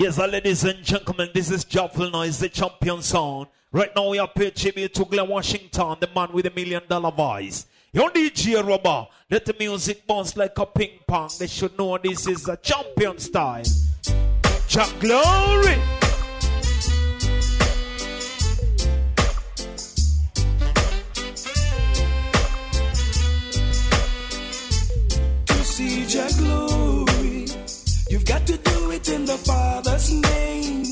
Yes, uh, ladies and gentlemen, this is Joffel Noise, the champion sound. Right now we are paying tribute to Glen Washington, the man with a million dollar voice. Your DJ Rubber, let the music bounce like a ping pong. They should know this is a champion style. Chuck Glory! to see your glory. You've got to the Father's name.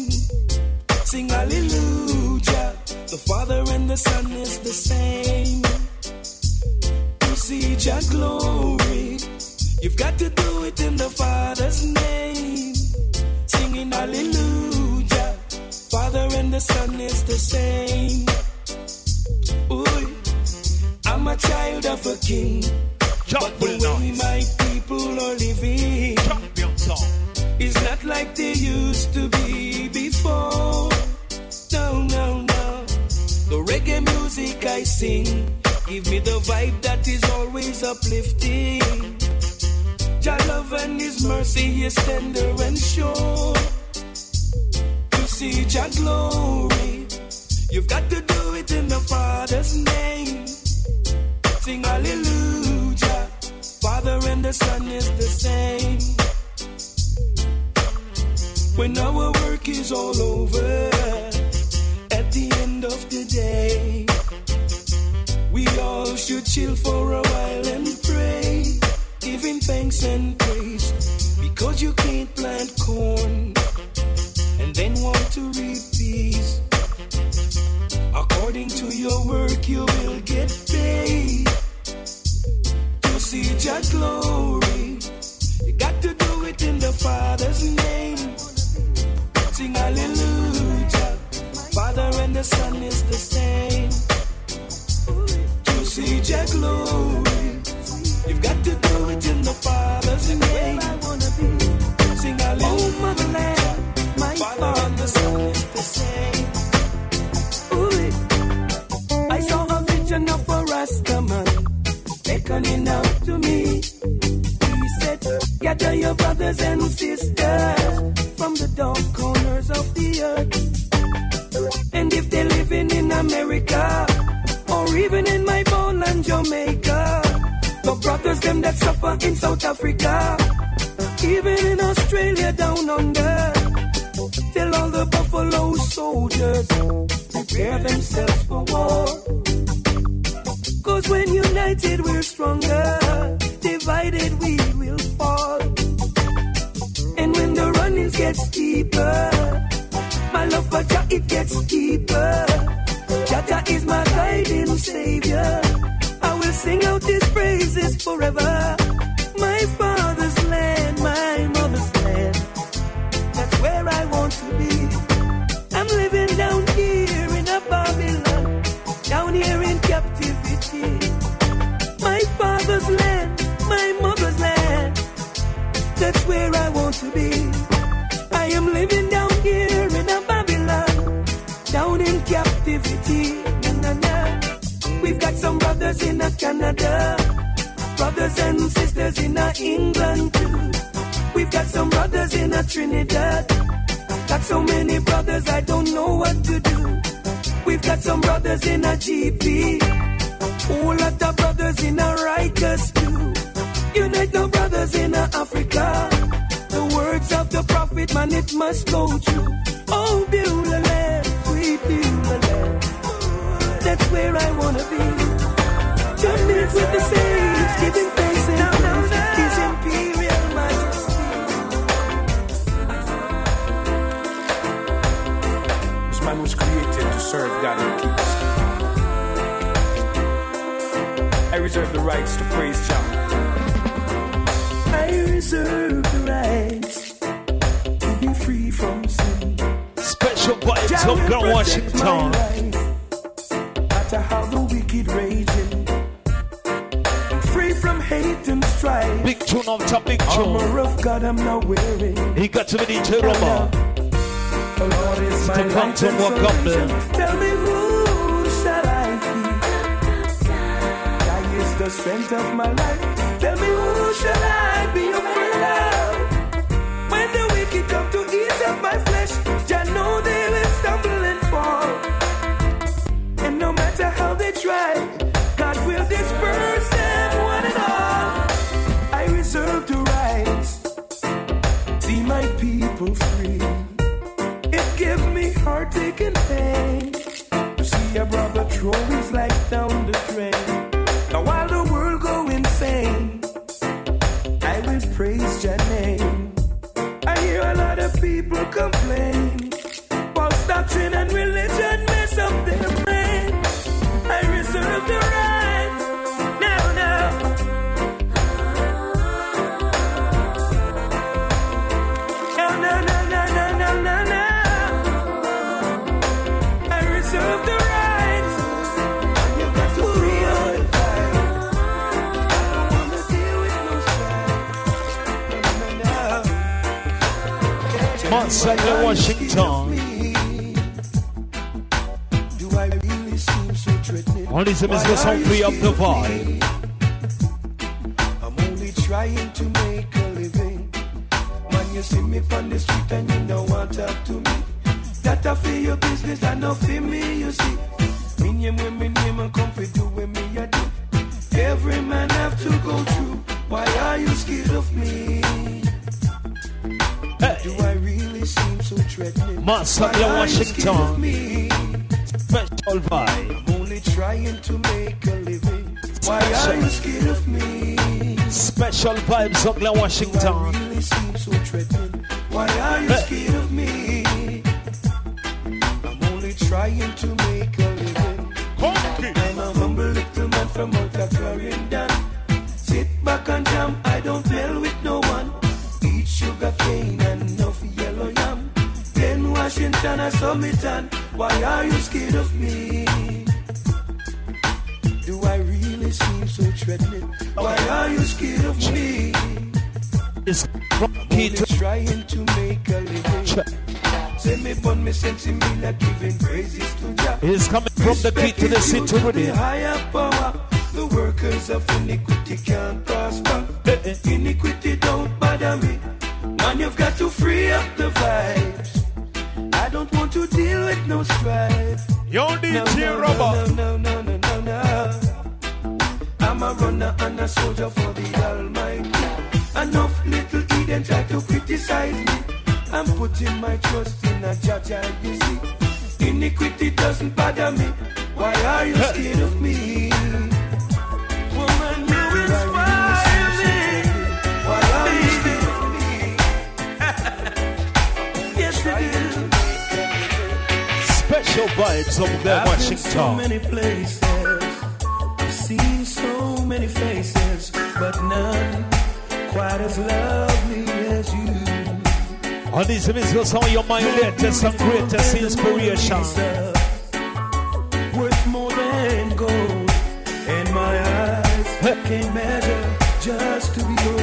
Sing hallelujah. The Father and the Son is the same. To see your glory. You've got to do it in the Father's name. Singing hallelujah. Father and the Son is the same. Ooh, I'm a child of a king. But the way my people are living is not like they used to be before. No, no, no. The reggae music I sing give me the vibe that is always uplifting. Jah love and His mercy is tender and sure. To see Jah glory, you've got to do it in the Father's name. Sing hallelujah. Father and the Son is the same. When our work is all over, at the end of the day, we all should chill for a while and pray, giving thanks and praise. Because you can't plant corn and then want to reap peas. According to your work, you will get paid to see your glory. You got to do it in the Father's name. Sing hallelujah. Father and the Son is the same. That's where I want to be. I am living down here in a Babylon, down in captivity. Na, na, na. We've got some brothers in a Canada, brothers and sisters in a England too. We've got some brothers in a Trinidad. Got so many brothers, I don't know what to do. We've got some brothers in a GP. Whole lot of brothers in a Rikers too. Unite the brothers in Africa. The words of the prophet, man, it must go true. Oh, beautiful land, sweet beautiful land. That's where I wanna be. To meet with the saints, giving thanks and imperial majesty. This man was created to serve God and peace. I reserve the rights to praise Jah. I reserve the rights to be free from sin. Special vibes of Glen Washington. Matter how the wicked raging. Free from hate and strife. Big tune on top, big Armor tune. of God I'm now wearing. He got to be DJ Rubber. The Lord is my The light Phantom and walk up there. Tell me who shall I fear? Thy is the strength of my life. Tell me who shall I be taking pain. Monsanto, Washington. Do I really seem so threatening? All these is the song free up the vibe. I'm only trying to make a living. Man, you see me on the street and you don't want to talk to me. That I feel your business, I know feel me, you see. Me name when me name and come for do when me I do. Every man have to go through. Why are you scared of me? Hey, Do I really seem so threatening? Monsanto, Why are you scared of Washington. me? special vibe. I'm only trying to make a living. Why are you scared of me? Special vibes, Oakland, Do I really seem so threatening? Why are you Hey. scared of me? I'm only trying to make a living. I'm a humble little man from out of Clarendon. Sit back and jam, I don't tell with no one. Eat sugar cane Washington, I submit and why are you scared of me? Do I really seem so threatening? Why are you scared of me? It's from key Only to trying to make a living. Say me bun me sense me like giving praises to Jah. It's coming from the key to the city with the it. higher power. The workers of iniquity can't prosper. Eh, eh. Iniquity don't bother me. Man, you've got to free up the vibes. No strife. Yo, No, DJ no, Robert. no, no, no, no, no, no. I'm a runner and a soldier for the Almighty. Enough little Eden try to criticize me. I'm putting my trust in a judge, you see. Iniquity doesn't bother me. Why are you scared of me? Special vibes, Oakland, I've been so many places. I've seen so many faces, but none quite as lovely as you. On this is the song your mind latest and greatest inspiration. Uh, worth more than gold, and my eyes can't measure just to be You're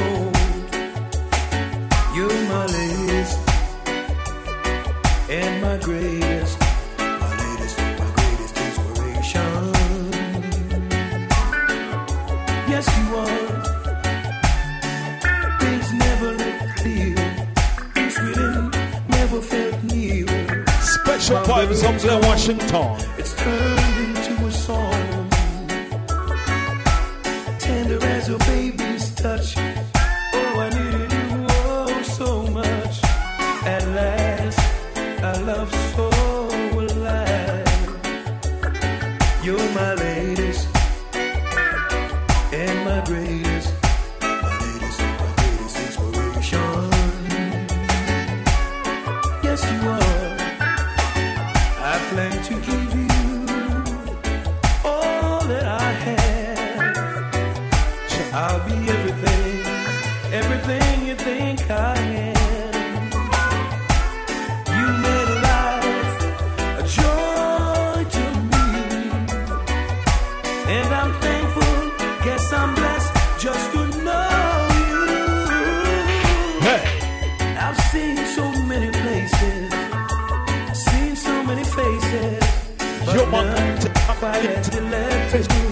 none t- quite as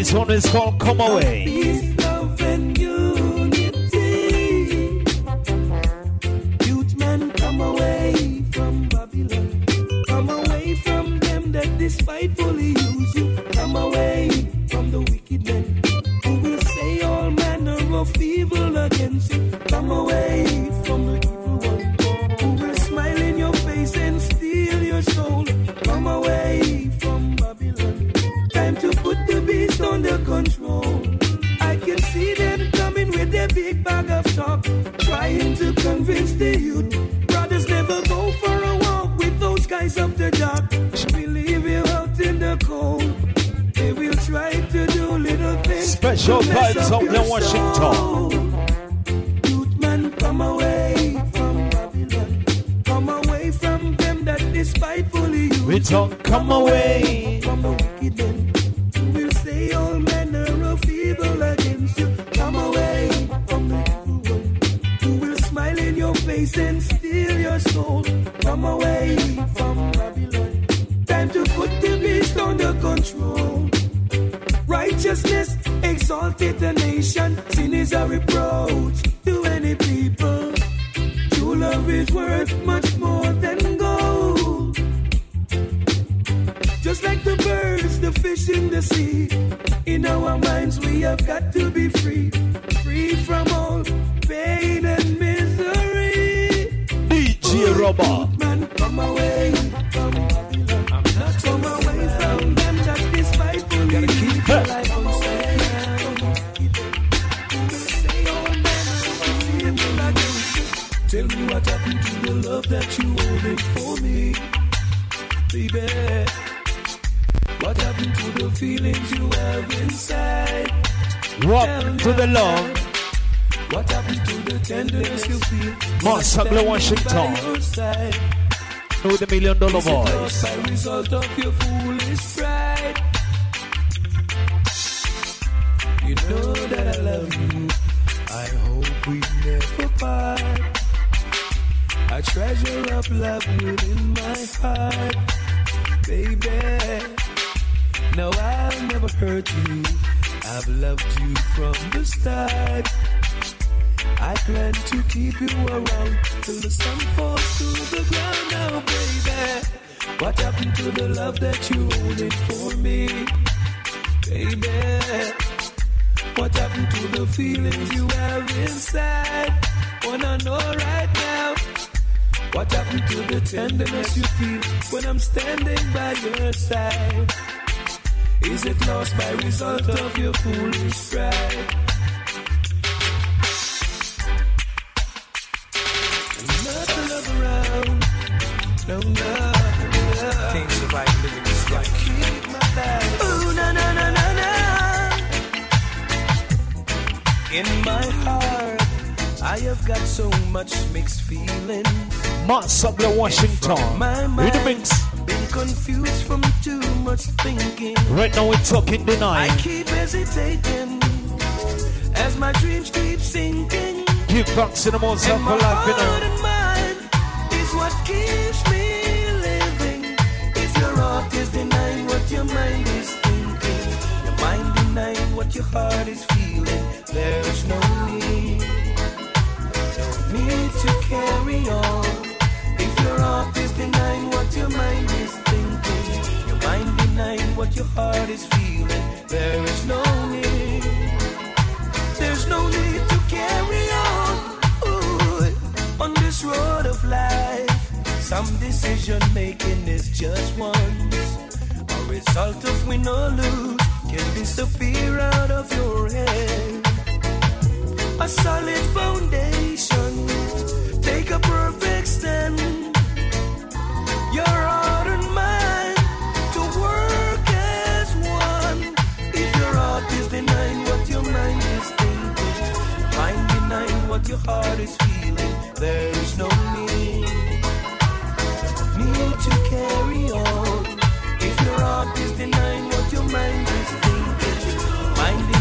This one is called Come Away. What happened to the tenderness you feel? Glow Washington. Know the million dollar voice. by result of your foolish pride? You know that I love you. I hope we never part. I treasure up love within my heart, baby. No, I'll never hurt you. I've loved you from the start. I plan to keep you around till the sun falls to the ground now, baby. What happened to the love that you holding for me, baby? What happened to the feelings you have inside? Wanna know right now? What happened to the tenderness you feel when I'm standing by your side? Is it lost by result of your foolish pride? No, no, no. Can't survive living this life. Keep my life. Ooh, na na na na na. In my heart, I have got so much mixed feelings. Master Glow Washington. My In the mix. been confused from too much thinking. Right now we're talking the I keep hesitating as my dreams keep sinking. Give thanks to the most And my for life, you know. What your heart is feeling, there's no need, no need to carry on. If your heart is denying what your mind is thinking, your mind denying what your heart is feeling, there is no need. There's no need to carry on on this road of life. Some decision making is just once. A result of win or lose can disappear out of your head. A solid foundation, take a perfect stand. Your heart and mind to work as one. If your heart is denying what your mind is thinking, mind denying what your heart is feeling, there is no need, need to carry on. If your heart is denying what your mind is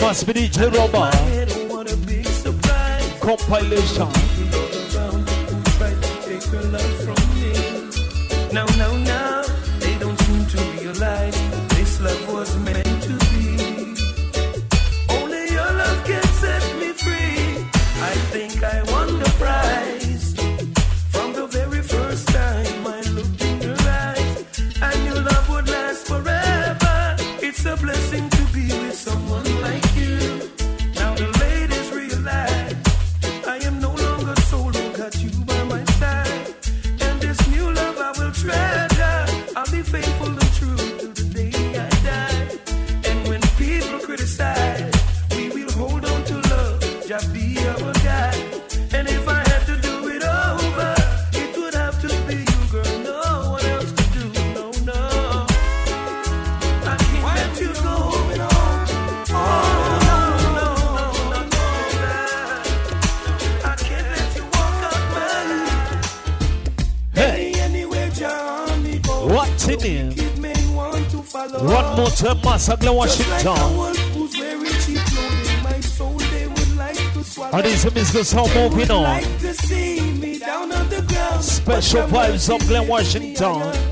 must be compilation. City. Rockmore to Massagla, Washington. And these are Mr. Sound moving on. Special vibes of Glen Washington.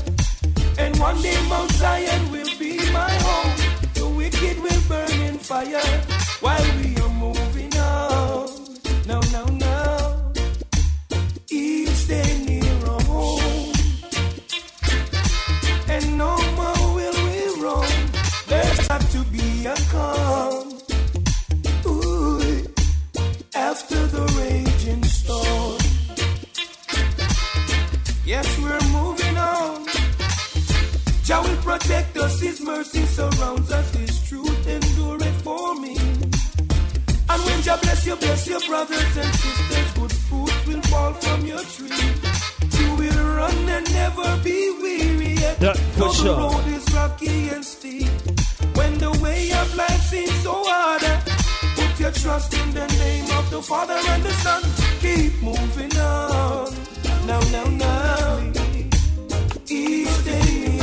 tree. You will run and never be weary. Yeah, for sure. the road is rocky and steep. When the way of life seems so hard, put your trust in the name of the Father and the Son. Keep moving on. Now, now, now. Each day.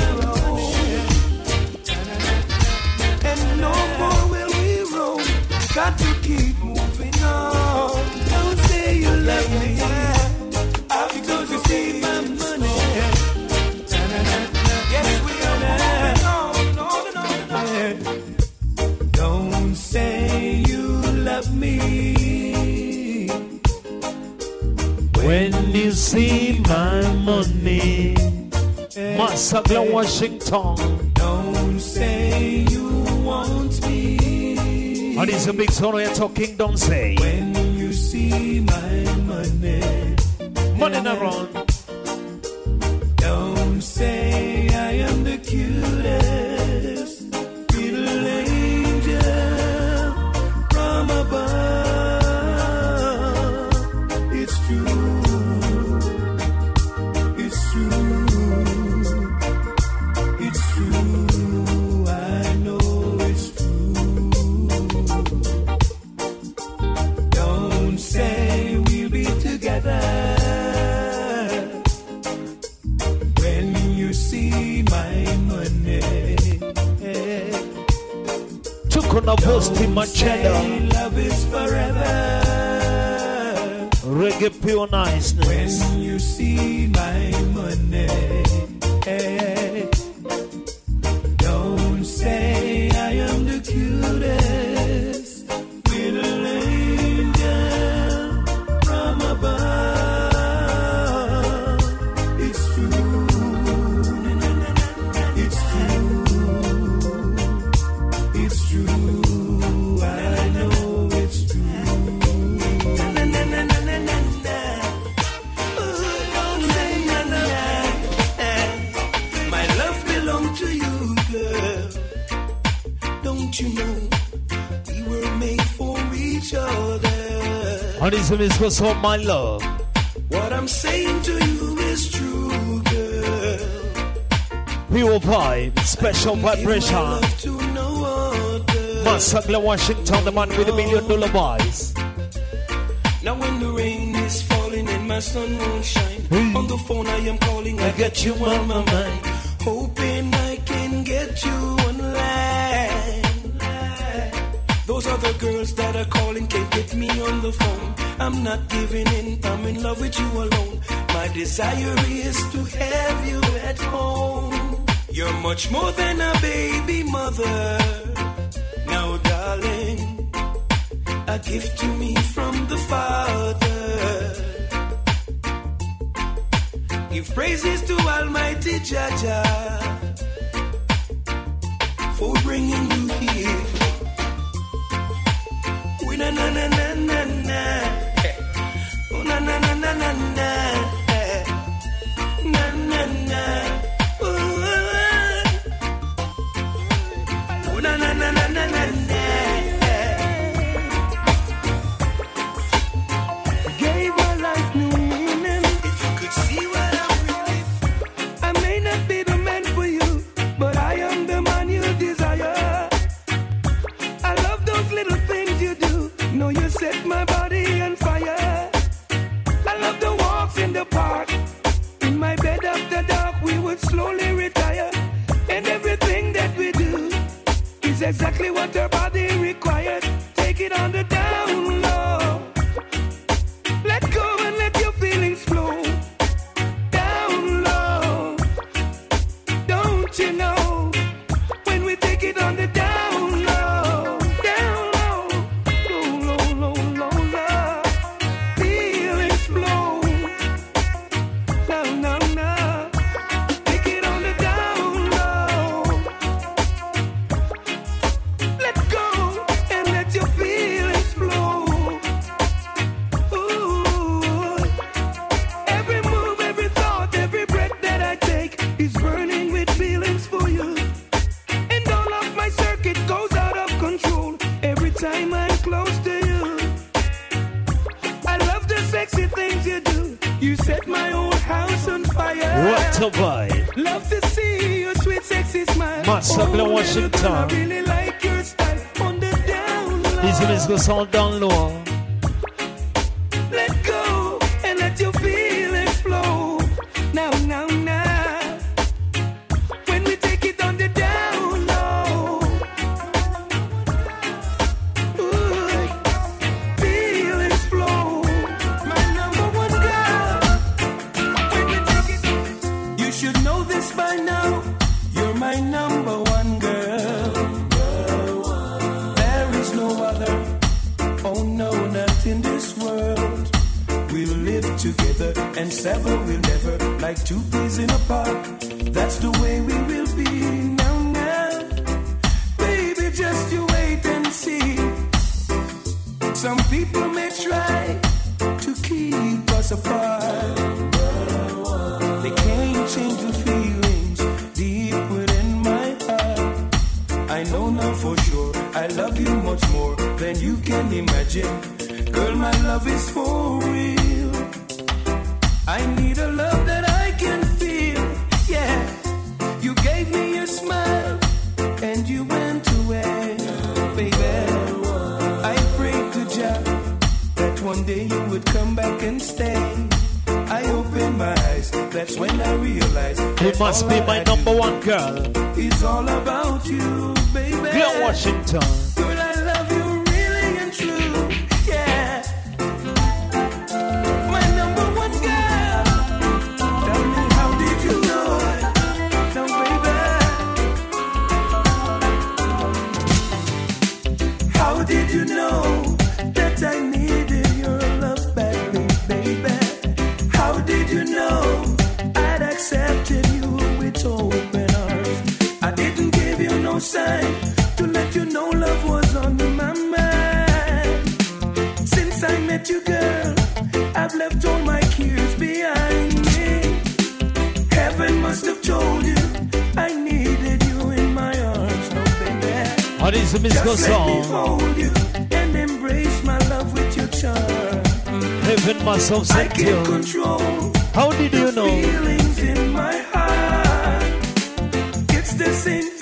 And no more will we roam. Got to keep moving. see my money. Eh. Massacre, Washington. Don't say you want me. And it's a big story you're talking, don't say. When you see my money. Money in the. Please, what's up, my love? What I'm saying to you is true, girl. Pure vibe, special vibration. Massacre Washington, the man with a million dollar voice. Now when the rain is falling and my sun won't shine, hey. on the phone I am calling, I, I got you on my mind, hoping I can get you online. Those other girls that are calling can't get me on the phone. I'm not giving in, I'm in love with you alone. My desire is to have you at home. You're much more than a baby mother. Now, darling, a gift to me from the Father. Give praises to Almighty Jaja for bringing you here. We na na na na na na na na na. one day you would come back and stay. I opened my eyes, that's when I realized. It must be my number one girl. It's all about you, baby. Dear Washington. Just let me hold you and embrace my love with your charm. Heaven must have sent you. How did you know? Feelings in my heart. It's the same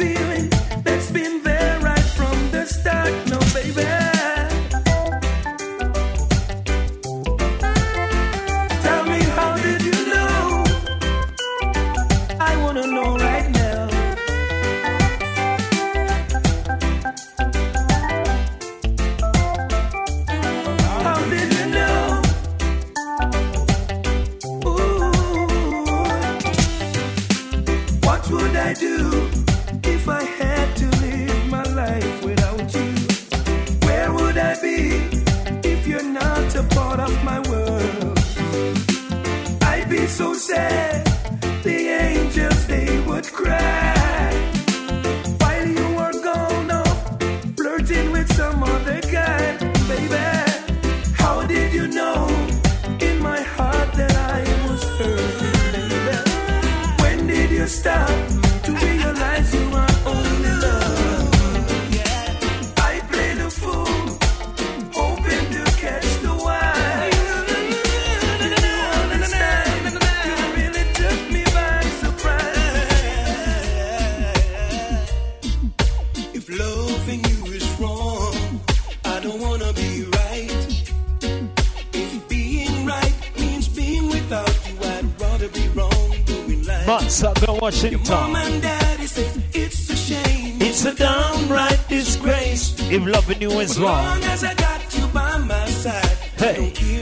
Washington. Your mom and daddy it's a shame. It's a downright disgrace. If loving you is wrong. As long as I got you by my side. Hey.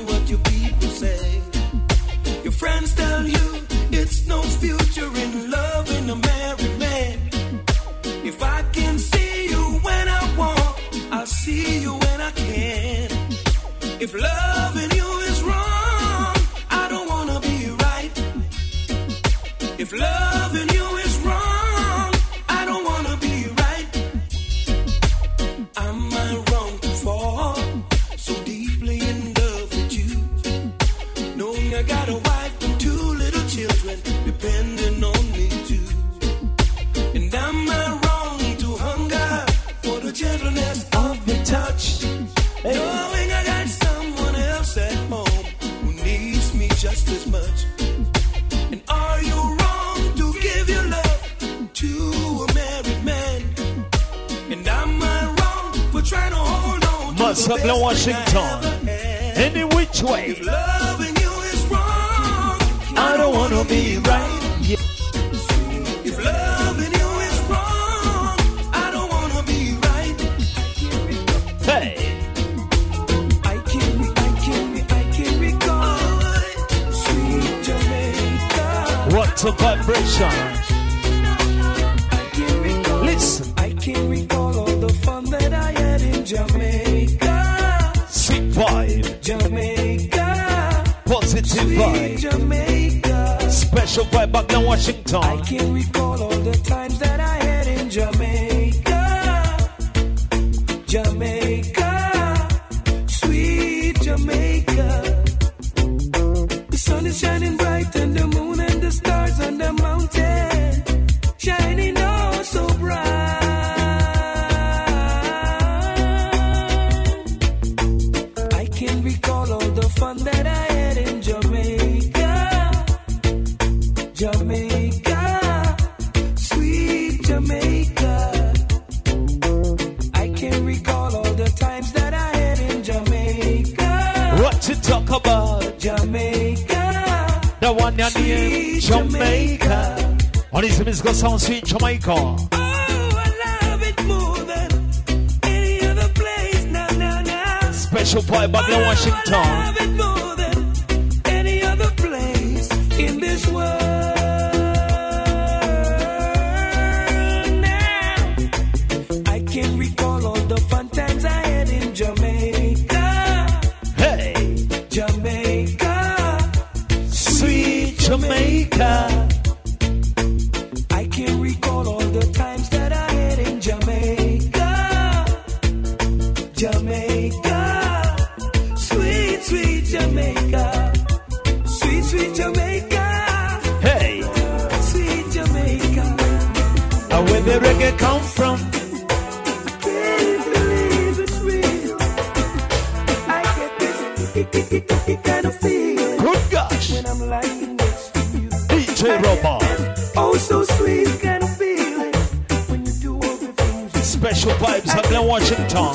I Listen. I recall all the fun that I had in Jamaica. Sweet. Jamaica. Positive vibe. Jamaica. Special vibe back in Washington. I can recall all the times that I had in Jamaica. on your name, Jamaica. All these music go sound sweet, Jamaica. Oh, I love it more than any other place. Special now, now. Special boy, Babylon, oh, Washington. 가.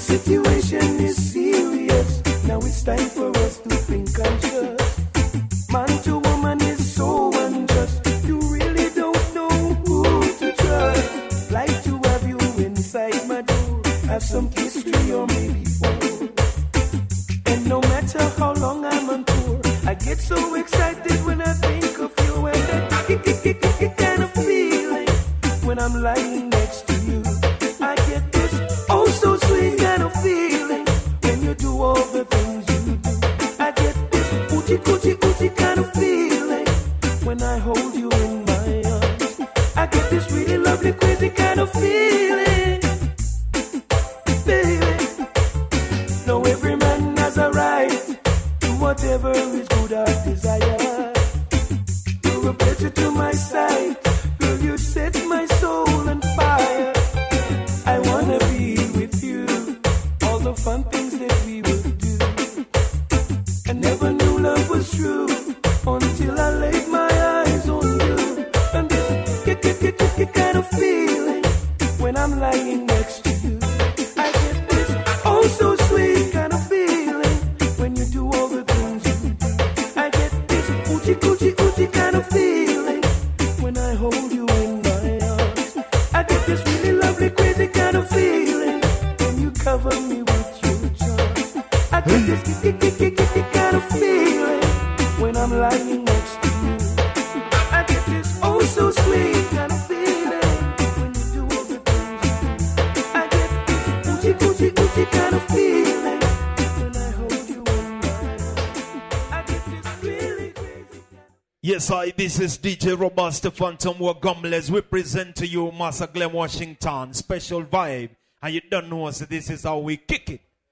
situation. is DJ Robusta Phantom War Gumbles. We present to you Master Glen Washington, special vibe. And you don't know, so this is how we kick it.